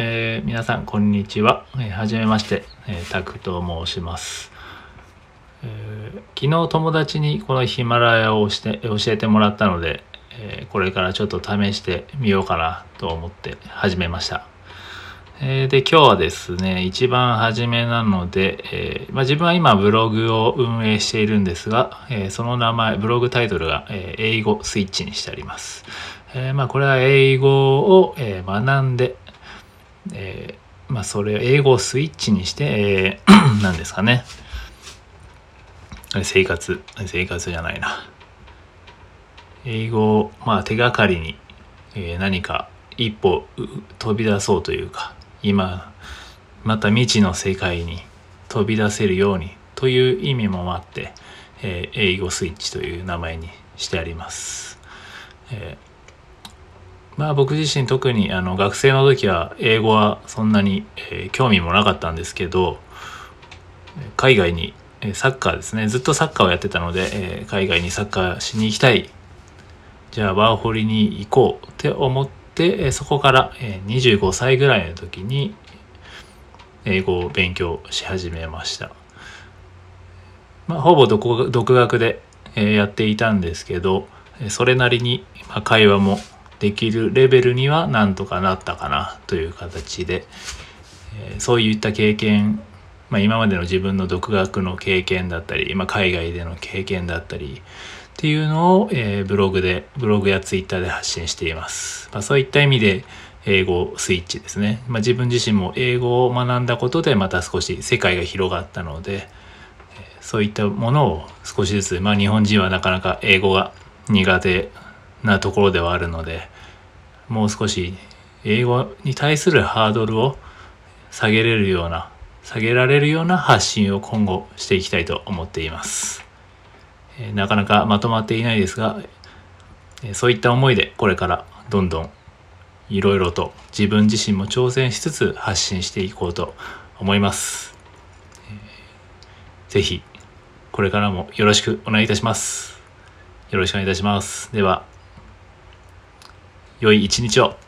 えー、皆さんこんにちは。えー、はじめまして、えー、タクと申します、えー、昨日友達にこのヒマラヤをして教えてもらったので、えこれからちょっと試してみようかなと思って始めました。えで今日はですね一番初めなので、えまあ、自分は今ブログを運営しているんですが、えその名前ブログタイトルが、え英語スイッチにしてあります。えまあ、これは英語を、え学んでえー、まあそれ英語をスイッチにして、えー、何ですかね生活生活じゃないな英語をまあ手がかりに、えー、何か一歩飛び出そうというか今また未知の世界に飛び出せるようにという意味もあって、えー、英語スイッチという名前にしてあります。えーまあ僕自身特にあの学生の時は英語はそんなに、え、興味もなかったんですけど海外にサッカーですねずっとサッカーをやってたので、え、海外にサッカーしに行きたいじゃあワーホリに行こうって思って、えそこから、え、25歳ぐらいの時に英語を勉強し始めました。まあ、ほぼ独学で、えやっていたんですけどそれなりに、ま、会話もできるレベルにはなんとかなったかなという形で、えー、そういった経験、まあ、今までの自分の独学の経験だったり、まあ、海外での経験だったりっていうのを、えー、ブログでブログやツイッターで発信しています、まあ、そういった意味で英語スイッチですね、まあ、自分自身も英語を学んだことでまた少し世界が広がったのでそういったものを少しずつ、まあ、日本人はなかなか英語が苦手なところではあるのでもう少し英語に対するハードルを下げれるような下げられるような発信を今後していきたいと思っています、えなかなかまとまっていないですが、えそういった思いでこれからどんどんいろいろと自分自身も挑戦しつつ発信していこうと思います、えぜひこれからもよろしくお願いいたします。よろしくお願いいたします。では。良い一日を。